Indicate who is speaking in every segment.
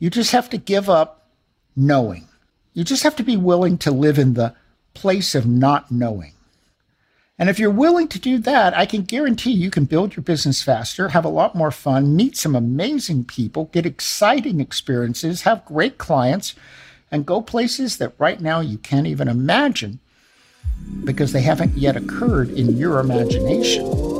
Speaker 1: You just have to give up knowing. You just have to be willing to live in the place of not knowing. And if you're willing to do that, I can guarantee you can build your business faster, have a lot more fun, meet some amazing people, get exciting experiences, have great clients, and go places that right now you can't even imagine because they haven't yet occurred in your imagination.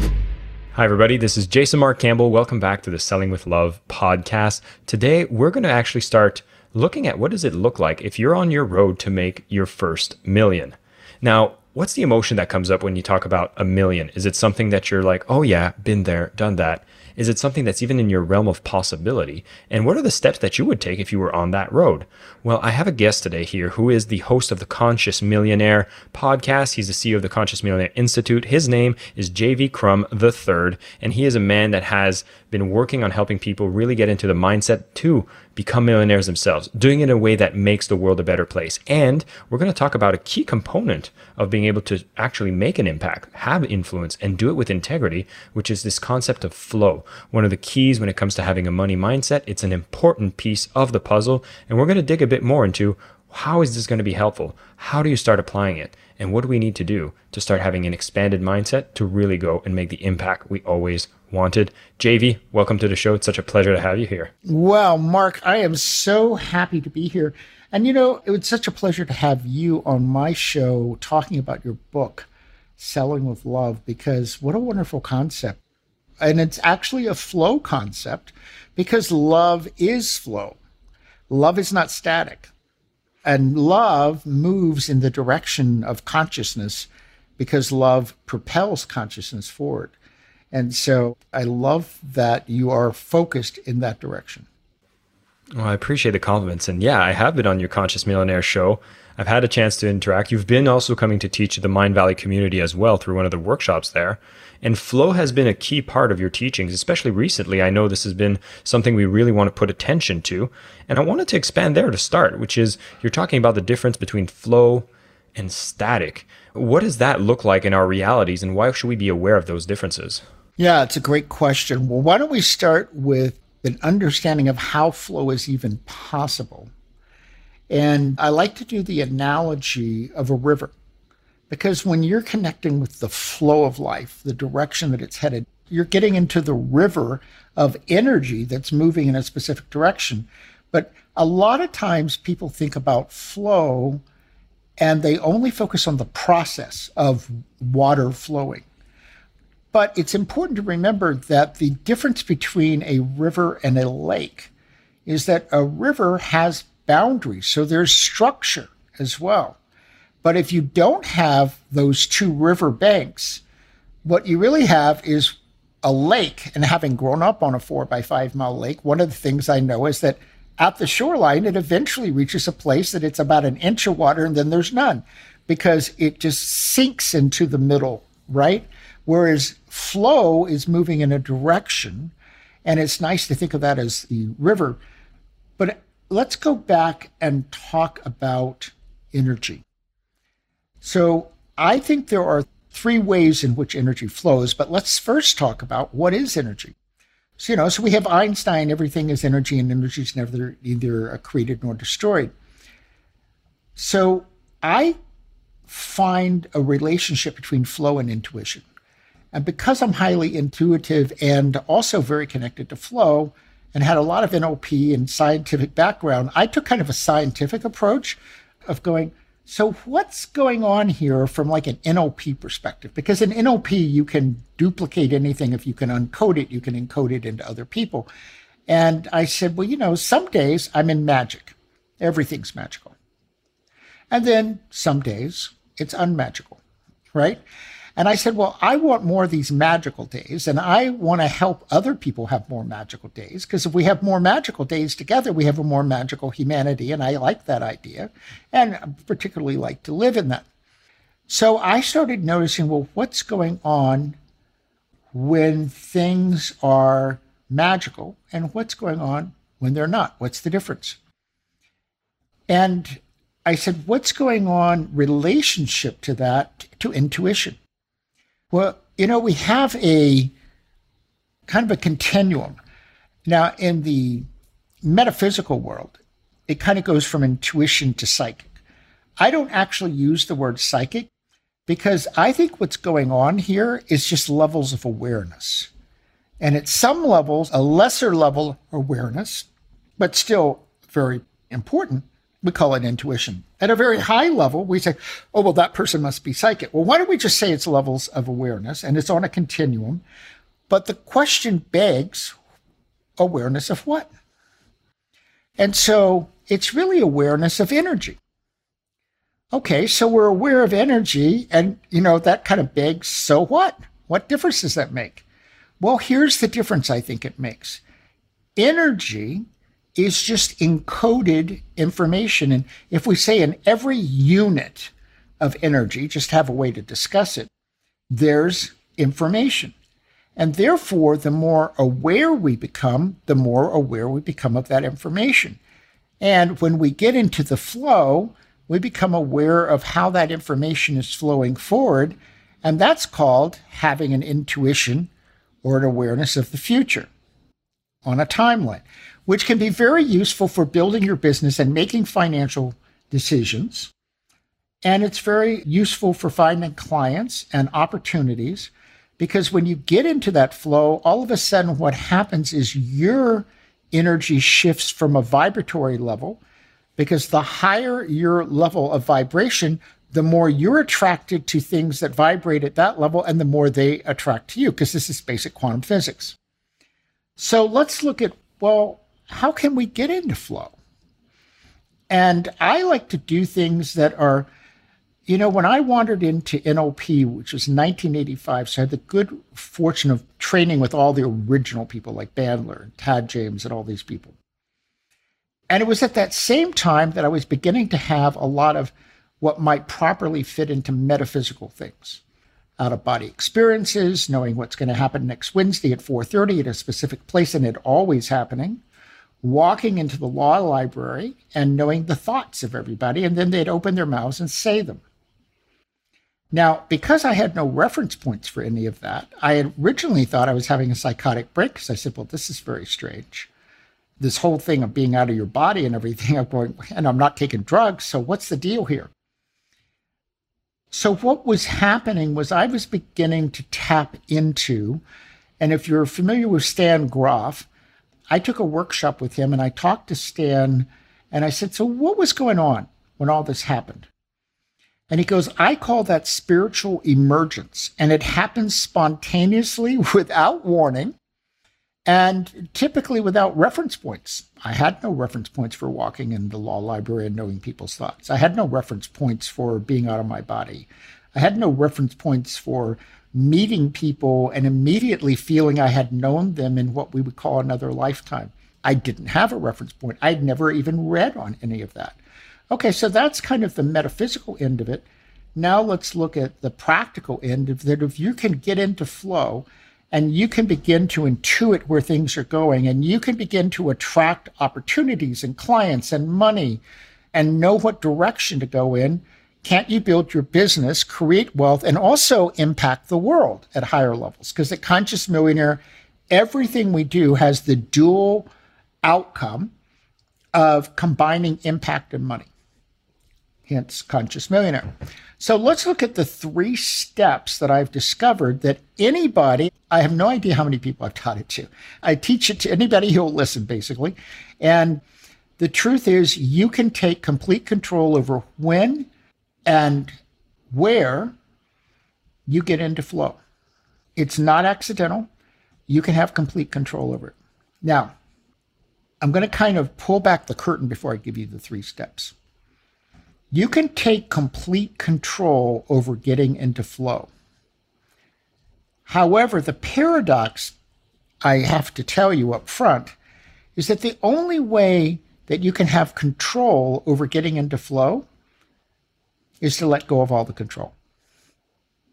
Speaker 2: Hi, everybody. This is Jason Mark Campbell. Welcome back to the Selling with Love podcast. Today, we're going to actually start looking at what does it look like if you're on your road to make your first million. Now, what's the emotion that comes up when you talk about a million? Is it something that you're like, oh, yeah, been there, done that? Is it something that's even in your realm of possibility? And what are the steps that you would take if you were on that road? Well, I have a guest today here who is the host of the Conscious Millionaire podcast. He's the CEO of the Conscious Millionaire Institute. His name is JV Crum III, and he is a man that has been working on helping people really get into the mindset to become millionaires themselves, doing it in a way that makes the world a better place. And we're going to talk about a key component of being able to actually make an impact, have influence, and do it with integrity, which is this concept of flow. One of the keys when it comes to having a money mindset, it's an important piece of the puzzle. And we're going to dig a bit more into how is this going to be helpful? How do you start applying it? And what do we need to do to start having an expanded mindset to really go and make the impact we always wanted? JV, welcome to the show. It's such a pleasure to have you here.
Speaker 1: Well, Mark, I am so happy to be here. And you know, it was such a pleasure to have you on my show talking about your book, Selling with Love, because what a wonderful concept. And it's actually a flow concept because love is flow. Love is not static. And love moves in the direction of consciousness because love propels consciousness forward. And so I love that you are focused in that direction.
Speaker 2: Well, I appreciate the compliments. And yeah, I have been on your Conscious Millionaire show. I've had a chance to interact. You've been also coming to teach the Mindvalley community as well through one of the workshops there. And flow has been a key part of your teachings, especially recently. I know this has been something we really want to put attention to. And I wanted to expand there to start, which is you're talking about the difference between flow and static. What does that look like in our realities, and why should we be aware of those differences?
Speaker 1: Yeah, it's a great question. Well, why don't we start with an understanding of how flow is even possible? And I like to do the analogy of a river because when you're connecting with the flow of life, the direction that it's headed, you're getting into the river of energy that's moving in a specific direction. But a lot of times people think about flow and they only focus on the process of water flowing. But it's important to remember that the difference between a river and a lake is that a river has boundaries. So there's structure as well. But if you don't have those two river banks, what you really have is a lake and having grown up on a four by five mile lake, one of the things I know is that at the shoreline, it eventually reaches a place that it's about an inch of water and then there's none because it just sinks into the middle, right? Whereas flow is moving in a direction. And it's nice to think of that as the river. But let's go back and talk about energy. So I think there are three ways in which energy flows, but let's first talk about what is energy. So, you know, so we have Einstein, everything is energy, and energy is never either created nor destroyed. So I find a relationship between flow and intuition. And because I'm highly intuitive and also very connected to flow and had a lot of NLP and scientific background, I took kind of a scientific approach of going, so what's going on here from like an NLP perspective? Because in NLP, you can duplicate anything. If you can uncode it, you can encode it into other people. And I said, well, you know, some days I'm in magic. Everything's magical. And then some days it's unmagical, right? And I said, Well, I want more of these magical days, and I want to help other people have more magical days. Because if we have more magical days together, we have a more magical humanity. And I like that idea, and I particularly like to live in that. So I started noticing, well, what's going on when things are magical, and what's going on when they're not? What's the difference? And I said, what's going on relationship to that, to intuition? Well, you know, we have a kind of a continuum. Now, in the metaphysical world, it kind of goes from intuition to psychic. I don't actually use the word psychic because I think what's going on here is just levels of awareness. And at some levels, a lesser level awareness, but still very important, we call it intuition. At a very high level, we say, oh, well, that person must be psychic. Well, why don't we just say it's levels of awareness and it's on a continuum? But the question begs awareness of what? And so it's really awareness of energy. Okay, so we're aware of energy, and you know, that kind of begs, so what? What difference does that make? Well, here's the difference I think it makes. Energy is just encoded information. And if we say in every unit of energy, just have a way to discuss it, there's information. And therefore, the more aware we become, the more aware we become of that information. And when we get into the flow, we become aware of how that information is flowing forward. And that's called having an intuition or an awareness of the future on a timeline which can be very useful for building your business and making financial decisions. And it's very useful for finding clients and opportunities because when you get into that flow, all of a sudden what happens is your energy shifts from a vibratory level because the higher your level of vibration, the more you're attracted to things that vibrate at that level and the more they attract to you because this is basic quantum physics. So let's look at well, how can we get into flow? And I like to do things that are, you know, when I wandered into NLP, which was 1985, so I had the good fortune of training with all the original people like Bandler and Tad James and all these people. And it was at that same time that I was beginning to have a lot of what might properly fit into metaphysical things out of body experiences knowing what's going to happen next wednesday at 4.30 at a specific place and it always happening walking into the law library and knowing the thoughts of everybody, and then they'd open their mouths and say them. Now, because I had no reference points for any of that, I originally thought I was having a psychotic break because I said, well, this is very strange. This whole thing of being out of your body and everything, I'm going, and I'm not taking drugs, so what's the deal here? So, what was happening was I was beginning to tap into, and if you're familiar with Stan Grof, I took a workshop with him and I talked to Stan and I said, So, what was going on when all this happened? And he goes, I call that spiritual emergence. And it happens spontaneously without warning and typically without reference points. I had no reference points for walking in the law library and knowing people's thoughts. I had no reference points for being out of my body. I had no reference points for meeting people and immediately feeling I had known them in what we would call another lifetime. I didn't have a reference point. I'd never even read on any of that. Okay, so that's kind of the metaphysical end of it. Now let's look at the practical end of that. If you can get into flow and you can begin to intuit where things are going and you can begin to attract opportunities and clients and money and know what direction to go in, can't you build your business, create wealth, and also impact the world at higher levels? Because at Conscious Millionaire, everything we do has the dual outcome of combining impact and money, hence Conscious Millionaire. So let's look at the three steps that I've discovered that anybody, I have no idea how many people I've taught it to. I teach it to anybody who will listen, basically. And the truth is, you can take complete control over when and where you get into flow. It's not accidental. You can have complete control over it. Now, I'm going to kind of pull back the curtain before I give you the three steps. You can take complete control over getting into flow. However, the paradox I have to tell you up front is that the only way that you can have control over getting into flow is to let go of all the control.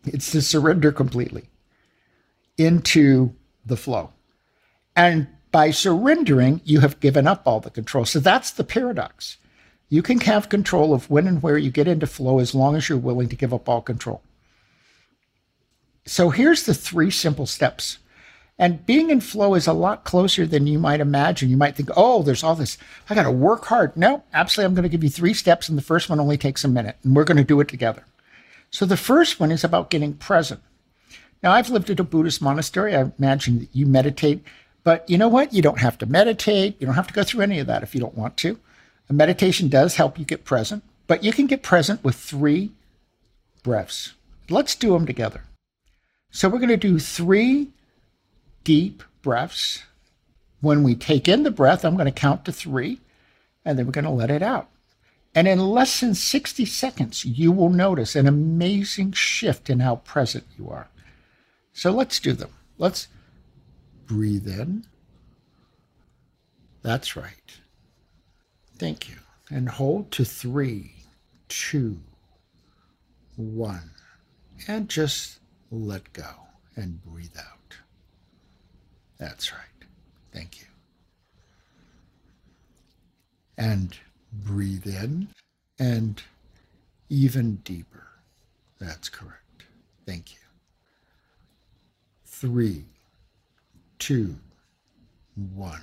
Speaker 1: It's to surrender completely into the flow. And by surrendering, you have given up all the control. So that's the paradox. You can have control of when and where you get into flow as long as you're willing to give up all control. So here's the three simple steps. And being in flow is a lot closer than you might imagine. You might think, oh, there's all this, I got to work hard. No, absolutely. I'm going to give you three steps, and the first one only takes a minute, and we're going to do it together. So the first one is about getting present. Now, I've lived at a Buddhist monastery. I imagine that you meditate, but you know what? You don't have to meditate. You don't have to go through any of that if you don't want to. A meditation does help you get present, but you can get present with three breaths. Let's do them together. So we're going to do three deep breaths. When we take in the breath, I'm going to count to three, and then we're going to let it out. And in less than 60 seconds, you will notice an amazing shift in how present you are. So let's do them. Let's breathe in. That's right. Thank you. And hold to three, two, one. And just let go and breathe out. That's right. Thank you. And breathe in and even deeper. That's correct. Thank you. Three, two, one.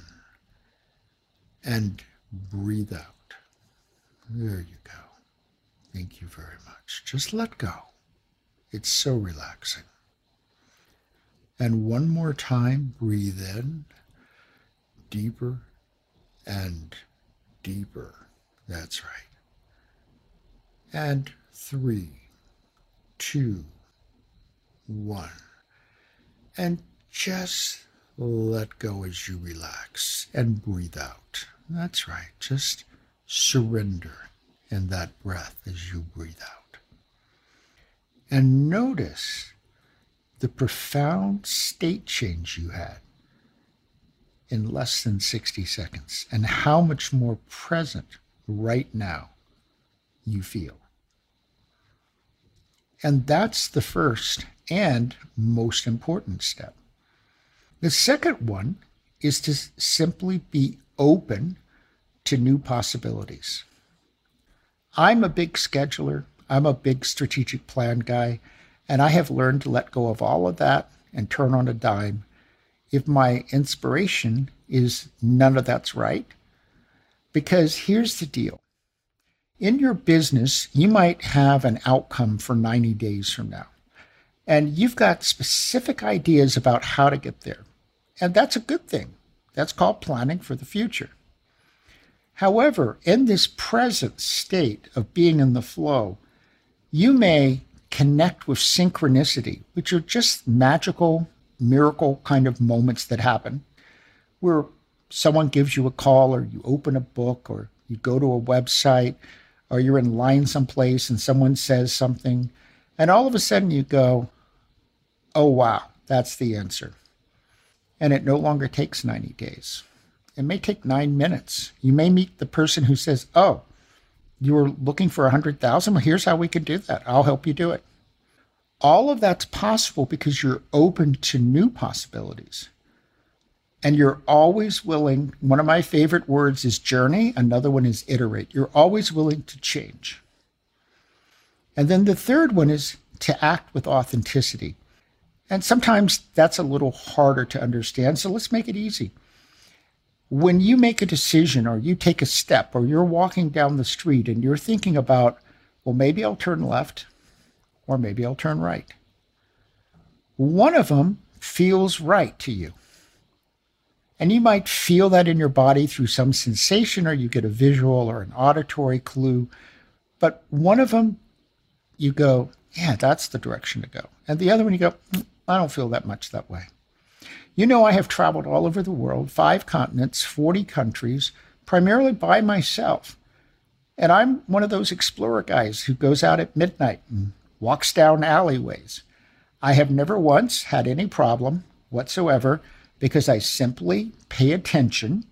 Speaker 1: And breathe out. There you go. Thank you very much. Just let go. It's so relaxing. And one more time, breathe in deeper and deeper. That's right. And three, two, one. And just let go as you relax and breathe out. That's right. Just surrender in that breath as you breathe out. And notice the profound state change you had in less than 60 seconds and how much more present right now you feel. And that's the first and most important step. The second one is to simply be open to new possibilities. I'm a big scheduler, I'm a big strategic plan guy. And I have learned to let go of all of that and turn on a dime if my inspiration is none of that's right. Because here's the deal in your business, you might have an outcome for 90 days from now, and you've got specific ideas about how to get there. And that's a good thing. That's called planning for the future. However, in this present state of being in the flow, you may connect with synchronicity, which are just magical, miracle kind of moments that happen where someone gives you a call or you open a book or you go to a website or you're in line someplace and someone says something and all of a sudden you go oh, wow, that's the answer. And it no longer takes 90 days. It may take nine minutes. You may meet the person who says, oh, you were looking for 100,000? Well, here's how we can do that. I'll help you do it. All of that's possible because you're open to new possibilities. And you're always willing. One of my favorite words is journey, another one is iterate. You're always willing to change. And then the third one is to act with authenticity. And sometimes that's a little harder to understand. So let's make it easy. When you make a decision or you take a step or you're walking down the street and you're thinking about, well, maybe I'll turn left or maybe I'll turn right. One of them feels right to you. And you might feel that in your body through some sensation or you get a visual or an auditory clue. But one of them, you go, yeah, that's the direction to go. And the other one, you go, mm, I don't feel that much that way. You know, I have traveled all over the world, five continents, 40 countries, primarily by myself. And I'm one of those explorer guys who goes out at midnight and walks down alleyways. I have never once had any problem whatsoever because I simply pay attention.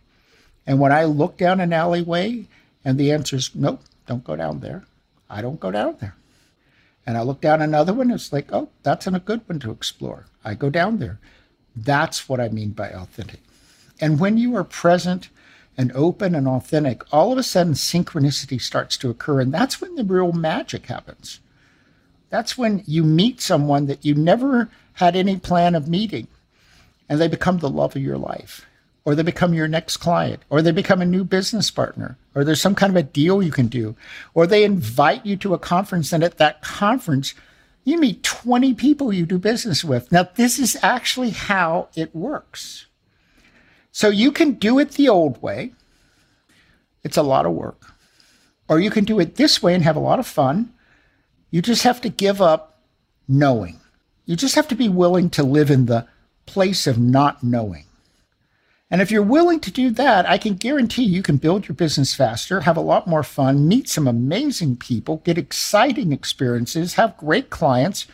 Speaker 1: And when I look down an alleyway and the answer is, nope, don't go down there, I don't go down there. And I look down another one, it's like, oh, that's a good one to explore. I go down there. That's what I mean by authentic. And when you are present and open and authentic, all of a sudden synchronicity starts to occur. And that's when the real magic happens. That's when you meet someone that you never had any plan of meeting and they become the love of your life or they become your next client, or they become a new business partner, or there's some kind of a deal you can do, or they invite you to a conference, and at that conference, you meet 20 people you do business with. Now, this is actually how it works. So you can do it the old way, it's a lot of work, or you can do it this way and have a lot of fun. You just have to give up knowing. You just have to be willing to live in the place of not knowing. And if you're willing to do that, I can guarantee you can build your business faster, have a lot more fun, meet some amazing people, get exciting experiences, have great clients,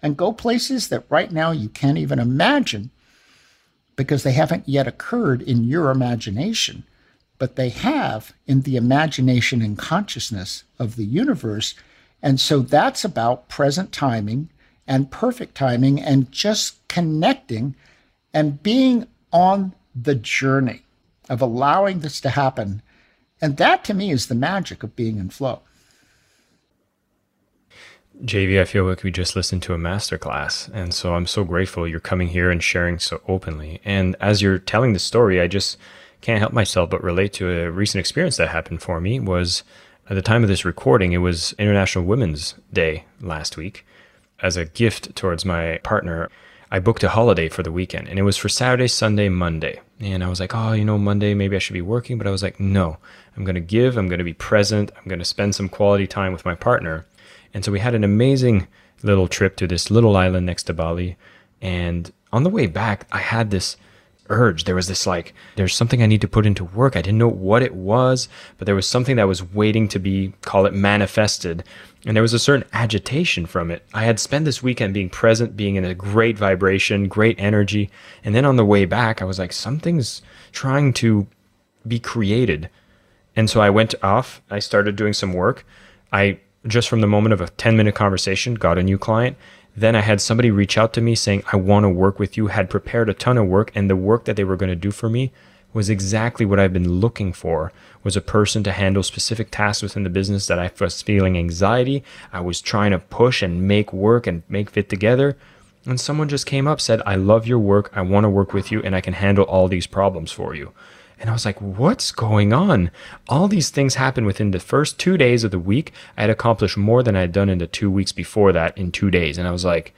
Speaker 1: and go places that right now you can't even imagine because they haven't yet occurred in your imagination, but they have in the imagination and consciousness of the universe. And so that's about present timing and perfect timing and just connecting and being on the journey of allowing this to happen. And that to me is the magic of being in flow.
Speaker 2: JV, I feel like we just listened to a masterclass. And so I'm so grateful you're coming here and sharing so openly. And as you're telling the story, I just can't help myself but relate to a recent experience that happened for me was at the time of this recording, it was International Women's Day last week. As a gift towards my partner, I booked a holiday for the weekend and it was for Saturday, Sunday, Monday. And I was like, oh, you know, Monday, maybe I should be working. But I was like, no, I'm going to give, I'm going to be present, I'm going to spend some quality time with my partner. And so we had an amazing little trip to this little island next to Bali. And on the way back, I had this urge. There was this like, there's something I need to put into work. I didn't know what it was, but there was something that was waiting to be, call it manifested. And there was a certain agitation from it. I had spent this weekend being present, being in a great vibration, great energy. And then on the way back, I was like, something's trying to be created. And so I went off, I started doing some work. I just from the moment of a 10 minute conversation got a new client then I had somebody reach out to me saying, I want to work with you, had prepared a ton of work, and the work that they were going to do for me was exactly what I've been looking for was a person to handle specific tasks within the business that I was feeling anxiety. I was trying to push and make work and make fit together. And someone just came up, said, I love your work. I want to work with you and I can handle all these problems for you. And I was like, what's going on? All these things happened within the first two days of the week. I had accomplished more than I had done in the two weeks before that in two days. And I was like,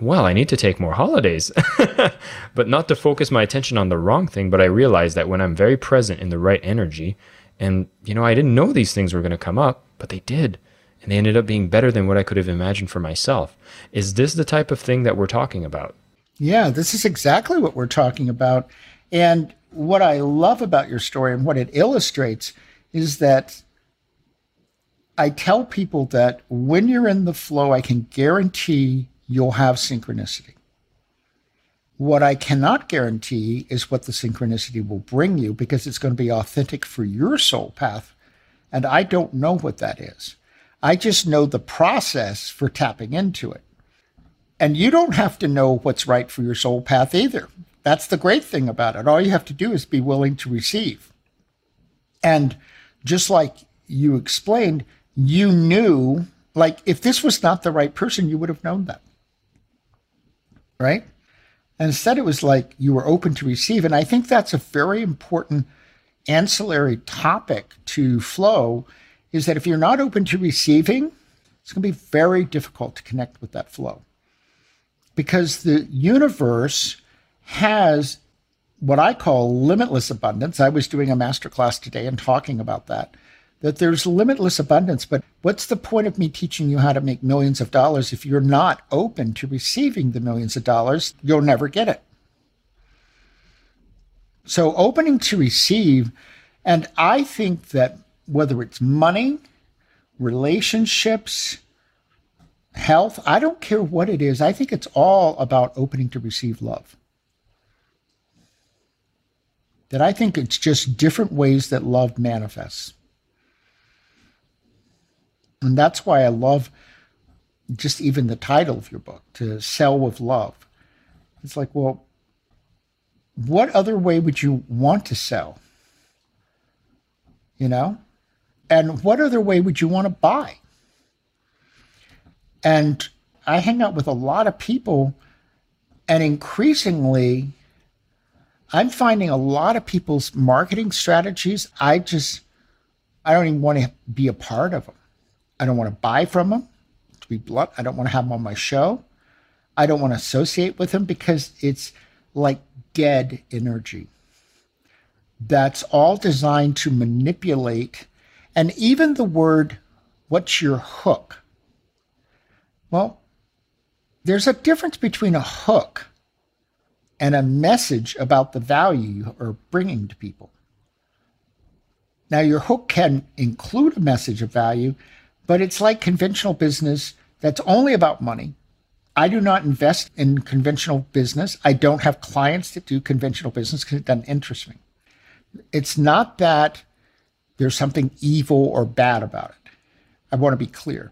Speaker 2: well, I need to take more holidays. but not to focus my attention on the wrong thing, but I realized that when I'm very present in the right energy, and, you know, I didn't know these things were going to come up, but they did. And they ended up being better than what I could have imagined for myself. Is this the type of thing that we're talking about?
Speaker 1: Yeah, this is exactly what we're talking about. And what I love about your story and what it illustrates is that I tell people that when you're in the flow, I can guarantee you'll have synchronicity. What I cannot guarantee is what the synchronicity will bring you because it's going to be authentic for your soul path. And I don't know what that is. I just know the process for tapping into it. And you don't have to know what's right for your soul path either. That's the great thing about it. All you have to do is be willing to receive. And just like you explained, you knew, like, if this was not the right person, you would have known that. Right? And instead, it was like you were open to receive. And I think that's a very important ancillary topic to flow is that if you're not open to receiving, it's going to be very difficult to connect with that flow. Because the universe has what I call limitless abundance. I was doing a masterclass today and talking about that that there's limitless abundance. But what's the point of me teaching you how to make millions of dollars if you're not open to receiving the millions of dollars? You'll never get it. So, opening to receive, and I think that whether it's money, relationships, health, I don't care what it is, I think it's all about opening to receive love. That I think it's just different ways that love manifests. And that's why I love just even the title of your book, To Sell with Love. It's like, well, what other way would you want to sell? You know? And what other way would you want to buy? And I hang out with a lot of people, and increasingly, I'm finding a lot of people's marketing strategies. I just, I don't even want to be a part of them. I don't want to buy from them. To be blunt, I don't want to have them on my show. I don't want to associate with them because it's like dead energy. That's all designed to manipulate. And even the word, what's your hook? Well, there's a difference between a hook and a message about the value you are bringing to people. Now, your hook can include a message of value, but it's like conventional business that's only about money. I do not invest in conventional business. I don't have clients that do conventional business because it doesn't interest me. It's not that there's something evil or bad about it. I want to be clear.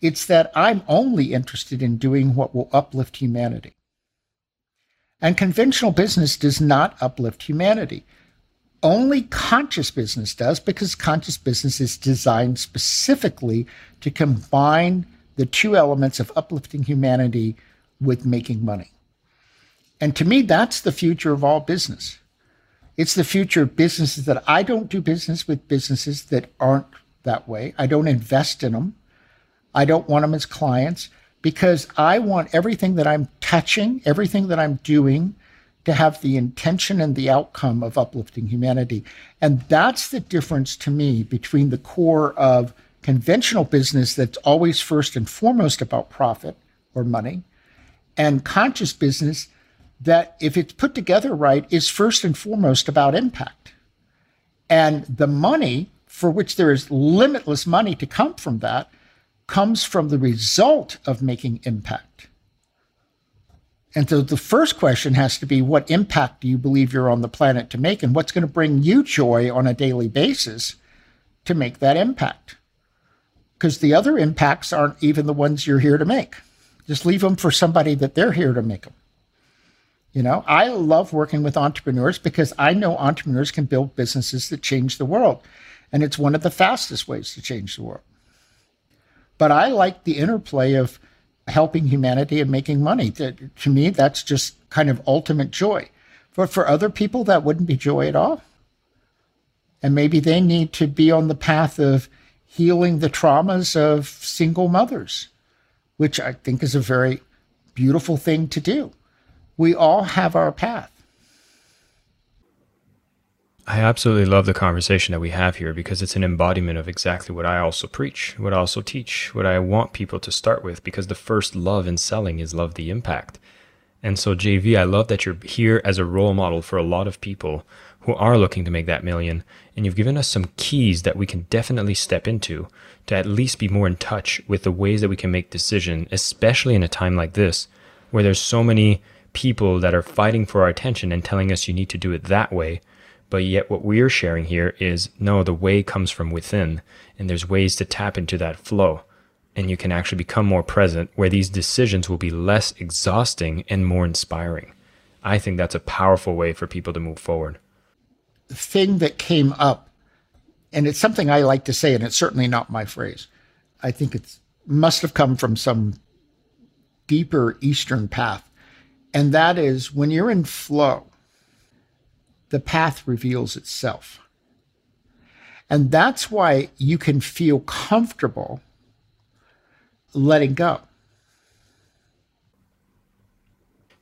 Speaker 1: It's that I'm only interested in doing what will uplift humanity. And conventional business does not uplift humanity only conscious business does because conscious business is designed specifically to combine the two elements of uplifting humanity with making money. And to me, that's the future of all business. It's the future of businesses that I don't do business with businesses that aren't that way. I don't invest in them. I don't want them as clients because I want everything that I'm touching, everything that I'm doing to have the intention and the outcome of uplifting humanity. And that's the difference to me between the core of conventional business that's always first and foremost about profit or money and conscious business that, if it's put together right, is first and foremost about impact. And the money, for which there is limitless money to come from that, comes from the result of making impact. And so the first question has to be what impact do you believe you're on the planet to make? And what's going to bring you joy on a daily basis to make that impact? Because the other impacts aren't even the ones you're here to make. Just leave them for somebody that they're here to make them. You know, I love working with entrepreneurs because I know entrepreneurs can build businesses that change the world. And it's one of the fastest ways to change the world. But I like the interplay of helping humanity and making money. To, to me, that's just kind of ultimate joy. But for other people, that wouldn't be joy at all. And maybe they need to be on the path of healing the traumas of single mothers, which I think is a very beautiful thing to do. We all have our path.
Speaker 2: I absolutely love the conversation that we have here because it's an embodiment of exactly what I also preach, what I also teach, what I want people to start with because the first love in selling is love the impact. And so, JV, I love that you're here as a role model for a lot of people who are looking to make that million. And you've given us some keys that we can definitely step into to at least be more in touch with the ways that we can make decisions, especially in a time like this where there's so many people that are fighting for our attention and telling us you need to do it that way. But yet, what we're sharing here is no, the way comes from within, and there's ways to tap into that flow. And you can actually become more present where these decisions will be less exhausting and more inspiring. I think that's a powerful way for people to move forward.
Speaker 1: The thing that came up, and it's something I like to say, and it's certainly not my phrase. I think it must have come from some deeper Eastern path. And that is when you're in flow, the path reveals itself. And that's why you can feel comfortable letting go.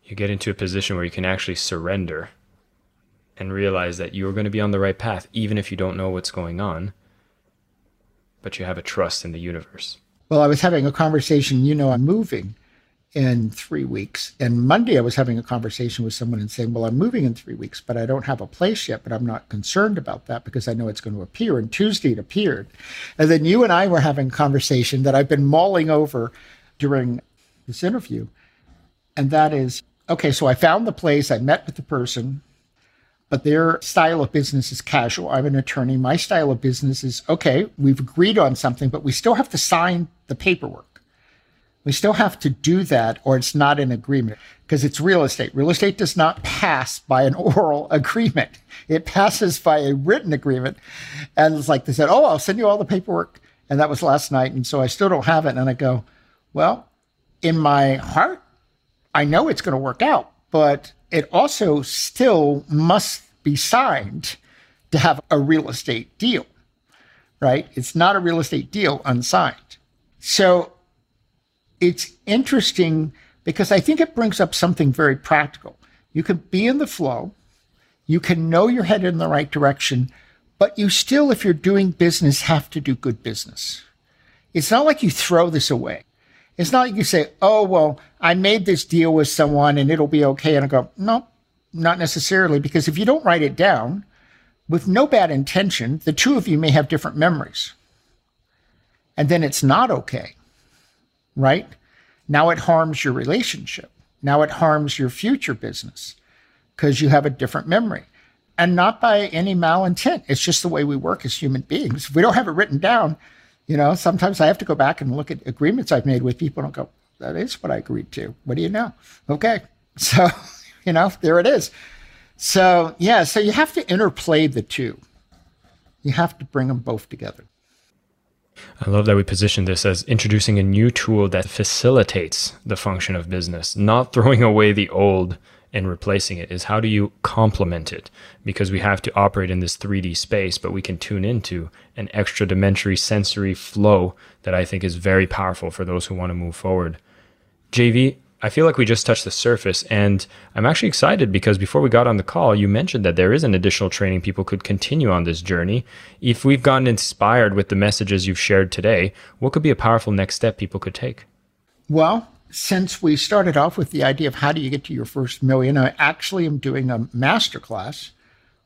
Speaker 2: You get into a position where you can actually surrender and realize that you're going to be on the right path, even if you don't know what's going on, but you have a trust in the universe.
Speaker 1: Well, I was having a conversation, you know, I'm moving in three weeks. And Monday, I was having a conversation with someone and saying, Well, I'm moving in three weeks, but I don't have a place yet, but I'm not concerned about that because I know it's going to appear. And Tuesday, it appeared. And then you and I were having a conversation that I've been mulling over during this interview. And that is okay, so I found the place, I met with the person, but their style of business is casual. I'm an attorney. My style of business is okay, we've agreed on something, but we still have to sign the paperwork. We still have to do that or it's not an agreement because it's real estate. Real estate does not pass by an oral agreement. It passes by a written agreement. And it's like they said, Oh, I'll send you all the paperwork. And that was last night. And so I still don't have it. And I go, Well, in my heart, I know it's going to work out, but it also still must be signed to have a real estate deal, right? It's not a real estate deal unsigned. So it's interesting because I think it brings up something very practical. You can be in the flow, you can know you're headed in the right direction, but you still, if you're doing business, have to do good business. It's not like you throw this away. It's not like you say, oh, well, I made this deal with someone and it'll be okay. And I go, no, not necessarily, because if you don't write it down with no bad intention, the two of you may have different memories. And then it's not okay right? Now it harms your relationship. Now it harms your future business because you have a different memory. And not by any malintent. It's just the way we work as human beings. If we don't have it written down, you know, sometimes I have to go back and look at agreements I've made with people and go, that is what I agreed to. What do you know? Okay. So, you know, there it is. So, yeah, so you have to interplay the two. You have to bring them both together.
Speaker 2: I love that we position this as introducing a new tool that facilitates the function of business, not throwing away the old and replacing it is how do you complement it because we have to operate in this 3D space but we can tune into an extra dimensionary sensory flow that I think is very powerful for those who want to move forward. JV, I feel like we just touched the surface, and I'm actually excited because before we got on the call, you mentioned that there is an additional training people could continue on this journey. If we've gotten inspired with the messages you've shared today, what could be a powerful next step people could take?
Speaker 1: Well, since we started off with the idea of how do you get to your first million, I actually am doing a masterclass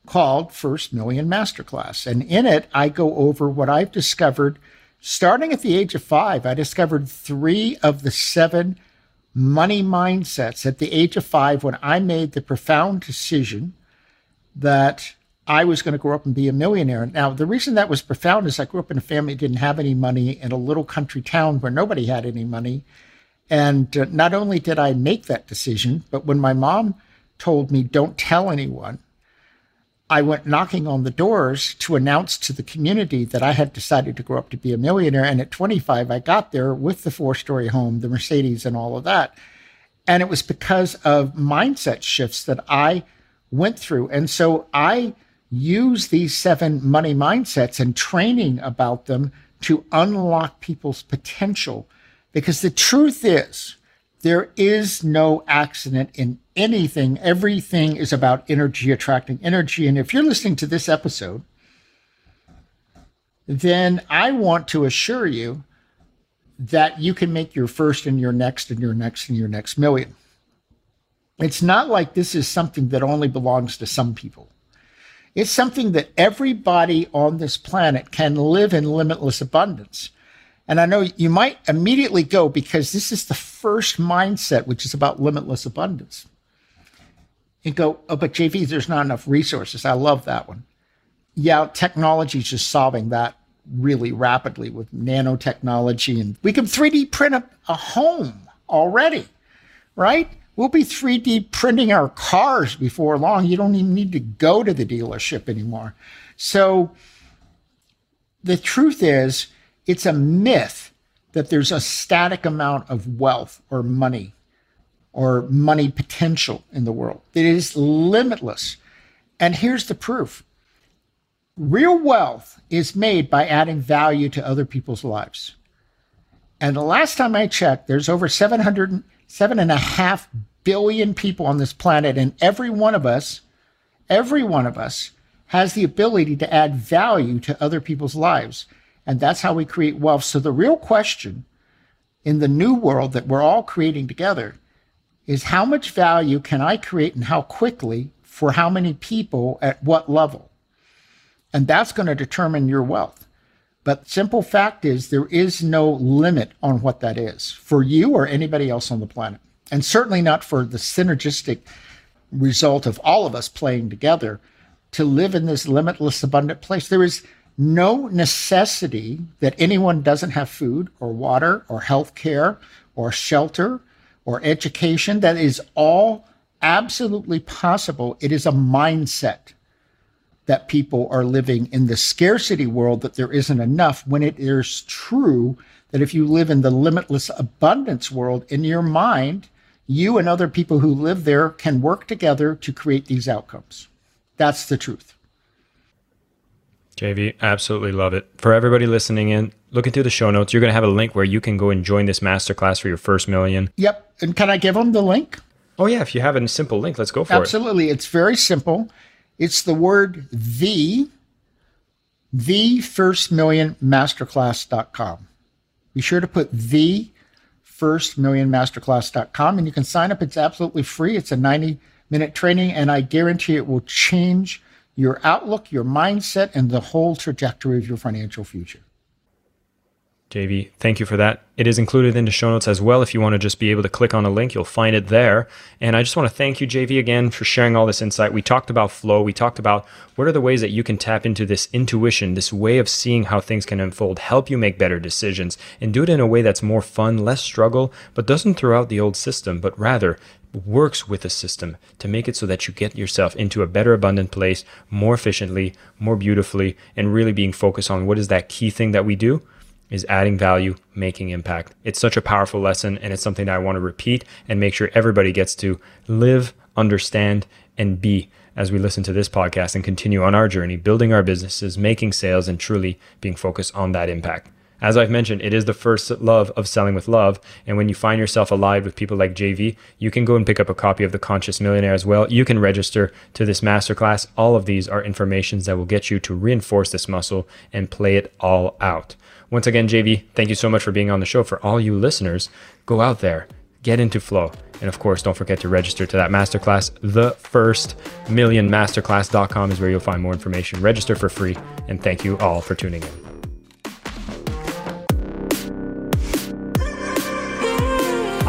Speaker 1: called First Million Masterclass. And in it, I go over what I've discovered starting at the age of five. I discovered three of the seven money mindsets at the age of five when I made the profound decision that I was going to grow up and be a millionaire. Now, the reason that was profound is I grew up in a family that didn't have any money in a little country town where nobody had any money. And uh, not only did I make that decision, but when my mom told me, don't tell anyone, I went knocking on the doors to announce to the community that I had decided to grow up to be a millionaire. And at 25, I got there with the four story home, the Mercedes, and all of that. And it was because of mindset shifts that I went through. And so I use these seven money mindsets and training about them to unlock people's potential. Because the truth is, there is no accident in anything. Everything is about energy attracting energy. And if you're listening to this episode, then I want to assure you that you can make your first and your next and your next and your next million. It's not like this is something that only belongs to some people. It's something that everybody on this planet can live in limitless abundance. And I know you might immediately go because this is the first mindset, which is about limitless abundance. And go, oh, but JV, there's not enough resources. I love that one. Yeah, technology is just solving that really rapidly with nanotechnology. And we can 3D print a, a home already, right? We'll be 3D printing our cars before long. You don't even need to go to the dealership anymore. So the truth is, it's a myth that there's a static amount of wealth or money or money potential in the world. It is limitless. And here's the proof real wealth is made by adding value to other people's lives. And the last time I checked, there's over 700, seven and a half billion people on this planet, and every one of us, every one of us has the ability to add value to other people's lives. And that's how we create wealth. So the real question in the new world that we're all creating together is how much value can I create and how quickly for how many people at what level? And that's going to determine your wealth. But simple fact is there is no limit on what that is for you or anybody else on the planet. And certainly not for the synergistic result of all of us playing together to live in this limitless, abundant place. There is no necessity that anyone doesn't have food or water or health care or shelter or education. That is all absolutely possible. It is a mindset that people are living in the scarcity world that there isn't enough when it is true that if you live in the limitless abundance world in your mind, you and other people who live there can work together to create these outcomes. That's the truth.
Speaker 2: JV, absolutely love it. For everybody listening in, look into the show notes. You're going to have a link where you can go and join this masterclass for your first million.
Speaker 1: Yep. And can I give them the link?
Speaker 2: Oh, yeah. If you have a simple link, let's go for
Speaker 1: absolutely. it. Absolutely. It's very simple. It's the word the, the first million masterclass.com. Be sure to put the first million masterclass.com and you can sign up. It's absolutely free. It's a 90 minute training, and I guarantee it will change your outlook, your mindset, and the whole trajectory of your financial future.
Speaker 2: JV, thank you for that. It is included in the show notes as well. If you want to just be able to click on a link, you'll find it there. And I just want to thank you, JV, again for sharing all this insight. We talked about flow. We talked about what are the ways that you can tap into this intuition, this way of seeing how things can unfold, help you make better decisions, and do it in a way that's more fun, less struggle, but doesn't throw out the old system, but rather works with the system to make it so that you get yourself into a better abundant place more efficiently, more beautifully, and really being focused on what is that key thing that we do is adding value, making impact. It's such a powerful lesson, and it's something that I want to repeat and make sure everybody gets to live, understand, and be as we listen to this podcast and continue on our journey, building our businesses, making sales, and truly being focused on that impact. As I've mentioned, it is the first love of selling with love. And when you find yourself aligned with people like JV, you can go and pick up a copy of The Conscious Millionaire as well. You can register to this masterclass. All of these are informations that will get you to reinforce this muscle and play it all out. Once again, JV, thank you so much for being on the show. For all you listeners, go out there, get into flow. And of course, don't forget to register to that masterclass. The first million masterclass.com is where you'll find more information. Register for free. And thank you all for tuning in.